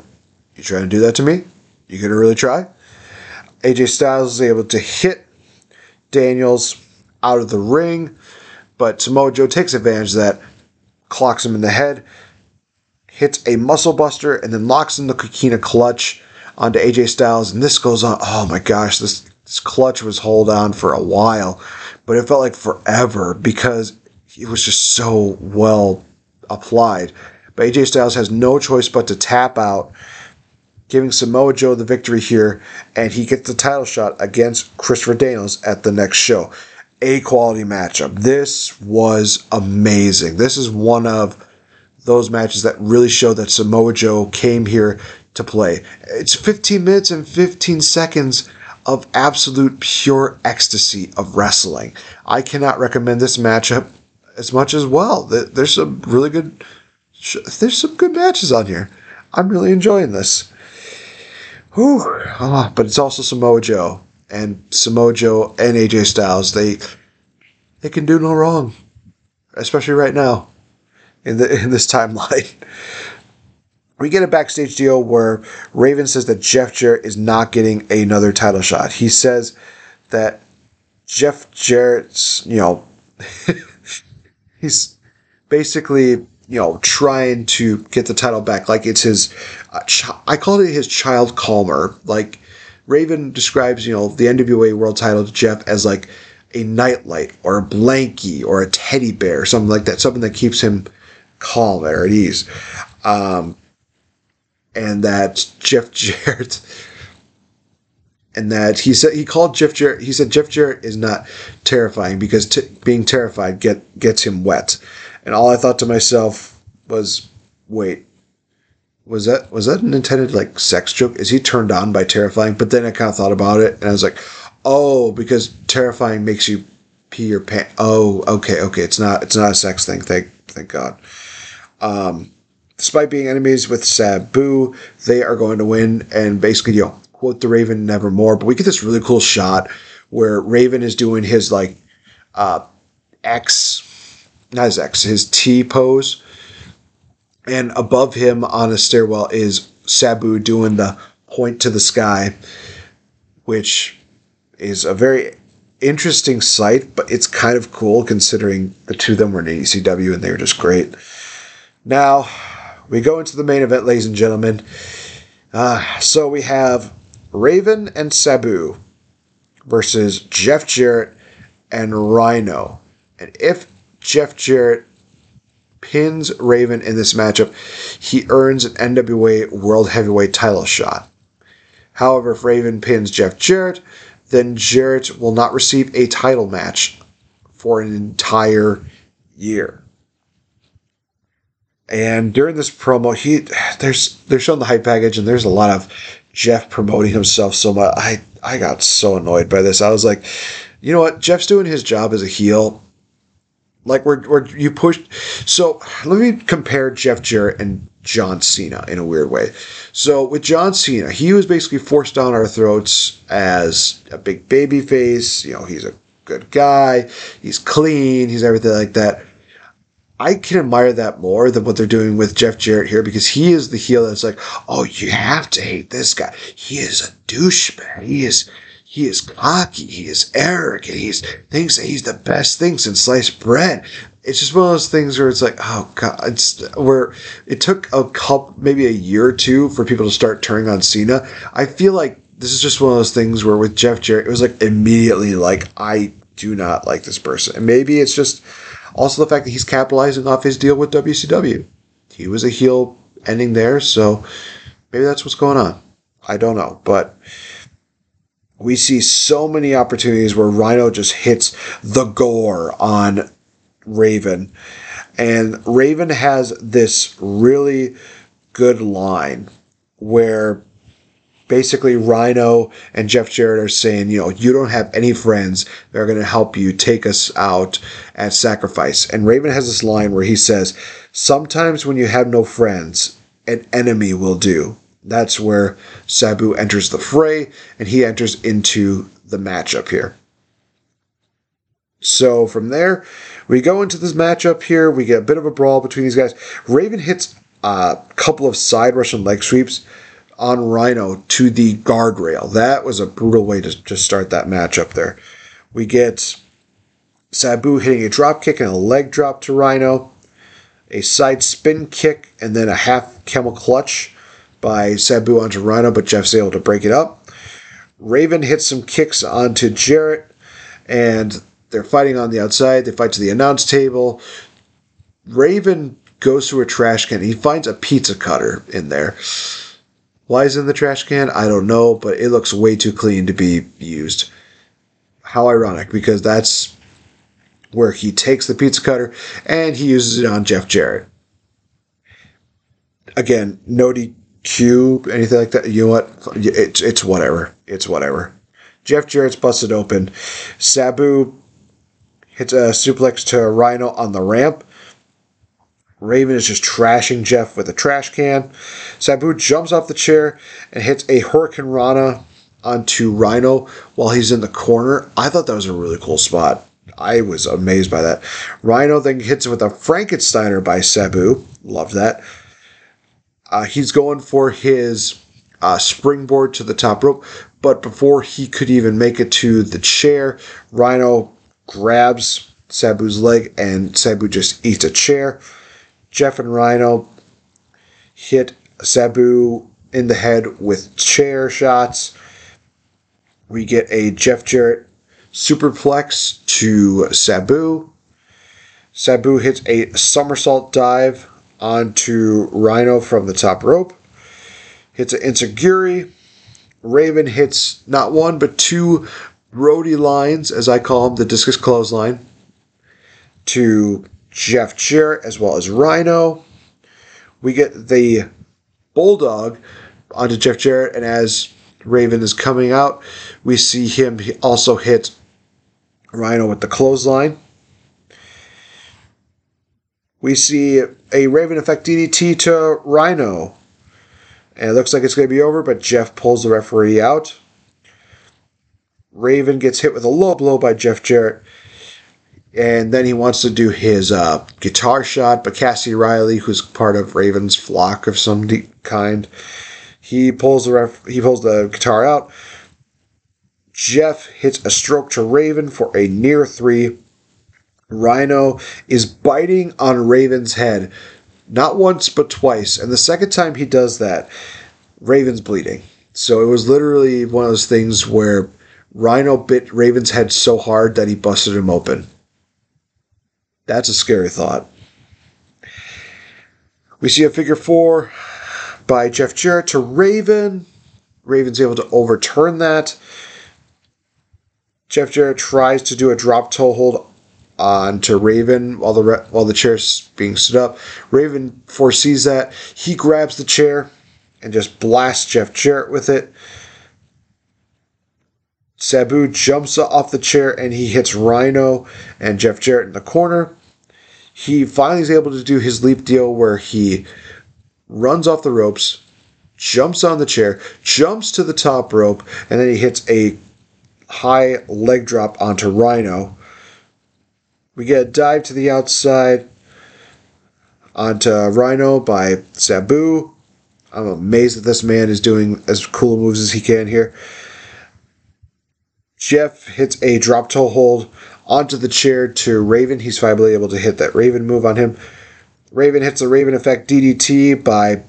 You trying to do that to me? You going to really try? AJ Styles is able to hit Daniels out of the ring, but Samoa Joe takes advantage of that, clocks him in the head, hits a muscle buster, and then locks in the Kokina clutch onto AJ Styles. And this goes on. Oh my gosh, this, this clutch was hold on for a while, but it felt like forever because it was just so well applied. But AJ Styles has no choice but to tap out giving Samoa Joe the victory here, and he gets the title shot against Christopher Daniels at the next show. A quality matchup. This was amazing. This is one of those matches that really show that Samoa Joe came here to play. It's 15 minutes and 15 seconds of absolute pure ecstasy of wrestling. I cannot recommend this matchup as much as well. There's some really good there's some good matches on here. I'm really enjoying this. Whew. Oh, but it's also Samoa Joe. And Samoa Joe and AJ Styles, they they can do no wrong. Especially right now in the [laughs] in this timeline. We get a backstage deal where Raven says that Jeff Jarrett is not getting another title shot. He says that Jeff Jarrett's, you know, [laughs] he's basically you know, trying to get the title back. Like it's his, uh, ch- I call it his child calmer. Like Raven describes, you know, the NWA World Title to Jeff as like a nightlight or a blankie or a teddy bear, something like that, something that keeps him calm, they're at ease. Um, and that Jeff [laughs] Jarrett and that he said he called Jeff Jarrett. He said Jeff Jarrett is not terrifying because t- being terrified get gets him wet. And all I thought to myself was, wait, was that was that an intended like sex joke? Is he turned on by terrifying? But then I kind of thought about it, and I was like, oh, because terrifying makes you pee your pants. Oh, okay, okay, it's not it's not a sex thing. Thank thank God. Um, despite being enemies with Sabu, they are going to win, and basically, you know, quote the Raven nevermore. But we get this really cool shot where Raven is doing his like uh, X, not his X, his T pose and above him on a stairwell is Sabu doing the point to the sky, which is a very interesting sight, but it's kind of cool considering the two of them were in ECW and they were just great. Now, we go into the main event, ladies and gentlemen. Uh, so we have Raven and Sabu versus Jeff Jarrett and Rhino. And if Jeff Jarrett pins Raven in this matchup, he earns an NWA World Heavyweight title shot. However, if Raven pins Jeff Jarrett, then Jarrett will not receive a title match for an entire year. And during this promo, he there's they're showing the hype package, and there's a lot of Jeff promoting himself so much. I I got so annoyed by this. I was like, you know what? Jeff's doing his job as a heel. Like where where you pushed. So let me compare Jeff Jarrett and John Cena in a weird way. So with John Cena, he was basically forced down our throats as a big baby face. You know, he's a good guy. He's clean. He's everything like that. I can admire that more than what they're doing with Jeff Jarrett here because he is the heel that's like, oh, you have to hate this guy. He is a douchebag. He is he is cocky. He is arrogant. He thinks that he's the best thing since sliced bread. It's just one of those things where it's like, oh god, it's where it took a couple, maybe a year or two for people to start turning on Cena. I feel like this is just one of those things where with Jeff Jarrett, it was like immediately like I do not like this person, and maybe it's just also the fact that he's capitalizing off his deal with WCW. He was a heel ending there, so maybe that's what's going on. I don't know, but we see so many opportunities where Rhino just hits the gore on Raven. And Raven has this really good line where basically Rhino and Jeff Jarrett are saying, you know, you don't have any friends that are going to help you take us out at sacrifice. And Raven has this line where he says, sometimes when you have no friends, an enemy will do. That's where Sabu enters the fray and he enters into the matchup here. So from there, we go into this matchup here. We get a bit of a brawl between these guys. Raven hits a couple of side Russian leg sweeps on Rhino to the guardrail. That was a brutal way to, to start that matchup there. We get Sabu hitting a drop kick and a leg drop to Rhino, a side spin kick, and then a half camel clutch by Sabu onto Rhino, but Jeff's able to break it up. Raven hits some kicks onto Jarrett, and they're fighting on the outside. They fight to the announce table. Raven goes through a trash can. He finds a pizza cutter in there. Why is in the trash can? I don't know, but it looks way too clean to be used. How ironic, because that's where he takes the pizza cutter and he uses it on Jeff Jarrett. Again, no cube, anything like that. You know what? It's it's whatever. It's whatever. Jeff Jarrett's busted open. Sabu hits a suplex to Rhino on the ramp. Raven is just trashing Jeff with a trash can. Sabu jumps off the chair and hits a Hurricane Rana onto Rhino while he's in the corner. I thought that was a really cool spot. I was amazed by that. Rhino then hits with a Frankensteiner by Sabu. Loved that. Uh, he's going for his uh, springboard to the top rope, but before he could even make it to the chair, Rhino grabs Sabu's leg and Sabu just eats a chair. Jeff and Rhino hit Sabu in the head with chair shots. We get a Jeff Jarrett superplex to Sabu. Sabu hits a somersault dive onto Rhino from the top rope. Hits an Enzuigiri. Raven hits not one but two Brody lines, as I call them, the discus clothesline, to Jeff Jarrett as well as Rhino. We get the Bulldog onto Jeff Jarrett, and as Raven is coming out, we see him also hit Rhino with the clothesline. We see a Raven Effect DDT to Rhino. And it looks like it's going to be over, but Jeff pulls the referee out. Raven gets hit with a low blow by Jeff Jarrett. And then he wants to do his uh, guitar shot, but Cassie Riley, who's part of Raven's flock of some kind, he pulls the ref- he pulls the guitar out. Jeff hits a stroke to Raven for a near three. Rhino is biting on Raven's head, not once but twice, and the second time he does that, Raven's bleeding. So it was literally one of those things where Rhino bit Raven's head so hard that he busted him open. That's a scary thought. We see a figure four by Jeff Jarrett to Raven. Raven's able to overturn that. Jeff Jarrett tries to do a drop toe hold onto Raven while the re- while the chair's being stood up. Raven foresees that. He grabs the chair and just blasts Jeff Jarrett with it. Sabu jumps off the chair and he hits Rhino and Jeff Jarrett in the corner. He finally is able to do his leap deal where he runs off the ropes, jumps on the chair, jumps to the top rope, and then he hits a high leg drop onto Rhino. We get a dive to the outside onto Rhino by Sabu. I'm amazed that this man is doing as cool moves as he can here. Jeff hits a drop toe hold onto the chair to Raven. He's finally able to hit that Raven move on him. Raven hits a Raven effect DDT by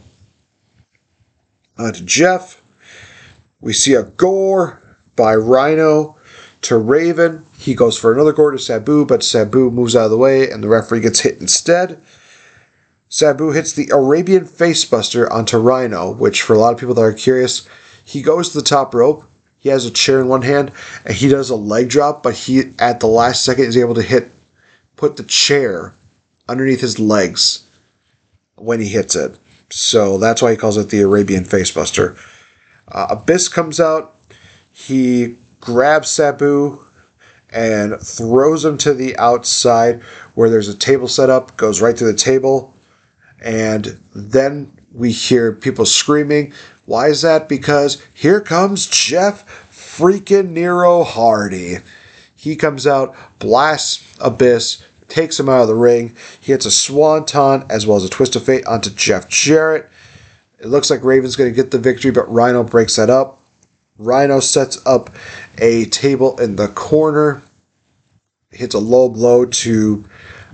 onto Jeff. We see a gore by Rhino to Raven. He goes for another gore to Sabu, but Sabu moves out of the way and the referee gets hit instead. Sabu hits the Arabian Facebuster onto Rhino, which for a lot of people that are curious, he goes to the top rope. He has a chair in one hand and he does a leg drop, but he at the last second is able to hit put the chair underneath his legs when he hits it. So that's why he calls it the Arabian Facebuster. Uh, Abyss comes out. He grabs Sabu and throws him to the outside where there's a table set up, goes right through the table. And then we hear people screaming. Why is that? Because here comes Jeff freaking Nero Hardy. He comes out, blasts Abyss, takes him out of the ring. He hits a swanton as well as a twist of fate onto Jeff Jarrett. It looks like Raven's going to get the victory, but Rhino breaks that up. Rhino sets up a table in the corner, hits a low blow to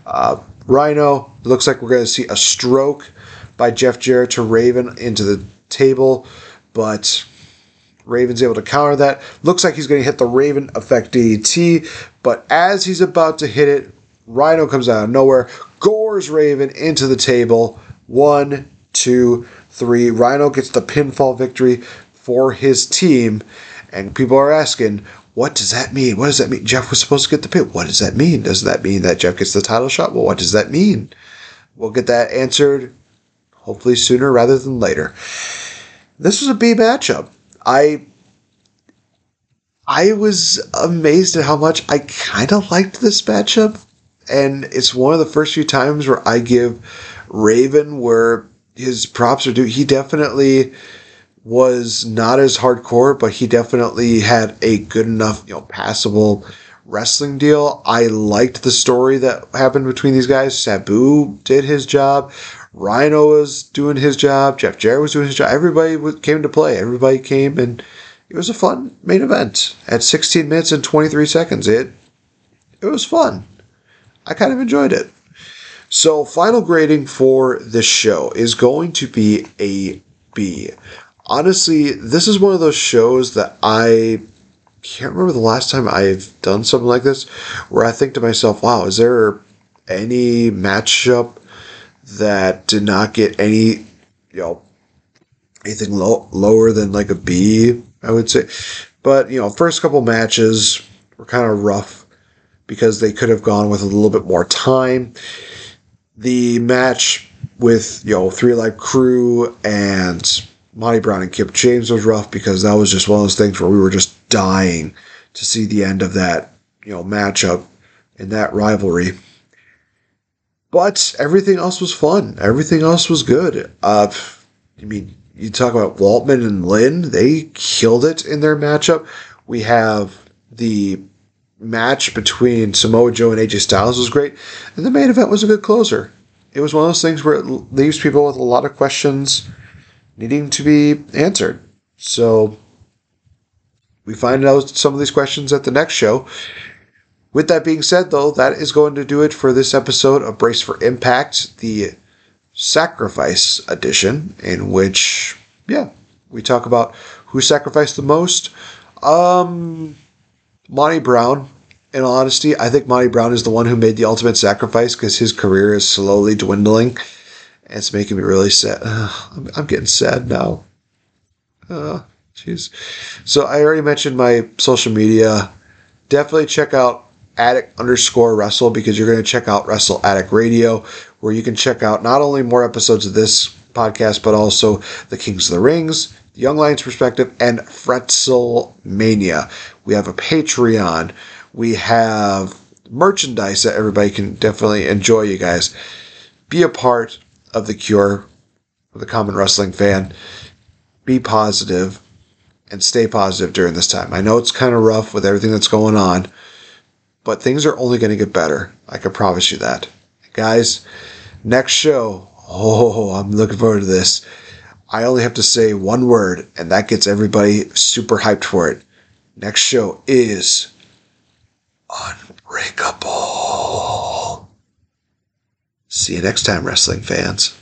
uh, Rhino. It looks like we're going to see a stroke by Jeff Jarrett to Raven into the table, but Raven's able to counter that. Looks like he's going to hit the Raven effect DDT, but as he's about to hit it, Rhino comes out of nowhere, gores Raven into the table. One, two, three. Rhino gets the pinfall victory for his team, and people are asking, what does that mean? What does that mean? Jeff was supposed to get the pin. What does that mean? Does that mean that Jeff gets the title shot? Well, what does that mean? We'll get that answered hopefully sooner rather than later. This was a B matchup. I I was amazed at how much I kind of liked this matchup, and it's one of the first few times where I give Raven where his props are due. He definitely was not as hardcore, but he definitely had a good enough, you know, passable wrestling deal. I liked the story that happened between these guys. Sabu did his job. Rhino was doing his job. Jeff Jarrett was doing his job. Everybody came to play. Everybody came, and it was a fun main event at 16 minutes and 23 seconds. It it was fun. I kind of enjoyed it. So, final grading for this show is going to be a B. Honestly, this is one of those shows that I can't remember the last time I've done something like this where I think to myself, wow, is there any matchup that did not get any, you know, anything low, lower than like a B, I would say. But, you know, first couple matches were kind of rough because they could have gone with a little bit more time. The match with, you know, 3Live Kru and Monty Brown and Kip James was rough because that was just one of those things where we were just dying to see the end of that, you know, matchup and that rivalry. But everything else was fun. Everything else was good. Uh, I mean, you talk about Waltman and Lynn, they killed it in their matchup. We have the match between Samoa Joe and AJ Styles was great, and the main event was a good closer. It was one of those things where it leaves people with a lot of questions needing to be answered. So we find out some of these questions at the next show. With that being said, though, that is going to do it for this episode of Brace for Impact, the Sacrifice edition, in which, yeah, we talk about who sacrificed the most. Um, Monty Brown, in honesty, I think Monty Brown is the one who made the ultimate sacrifice because his career is slowly dwindling. And it's making me really sad. Uh, I'm, I'm, getting sad now. Uh, jeez. So I already mentioned my social media. Definitely check out Addict underscore Wrestle because you're going to check out Wrestle Attic Radio, where you can check out not only more episodes of this podcast, but also the Kings of the Rings, the Young Lions Perspective, and Fretzel Mania. We have a Patreon. We have merchandise that everybody can definitely enjoy, you guys. Be a part of the cure for the common wrestling fan. Be positive and stay positive during this time. I know it's kind of rough with everything that's going on but things are only going to get better. I can promise you that. Guys, next show. Oh, I'm looking forward to this. I only have to say one word, and that gets everybody super hyped for it. Next show is Unbreakable. See you next time, wrestling fans.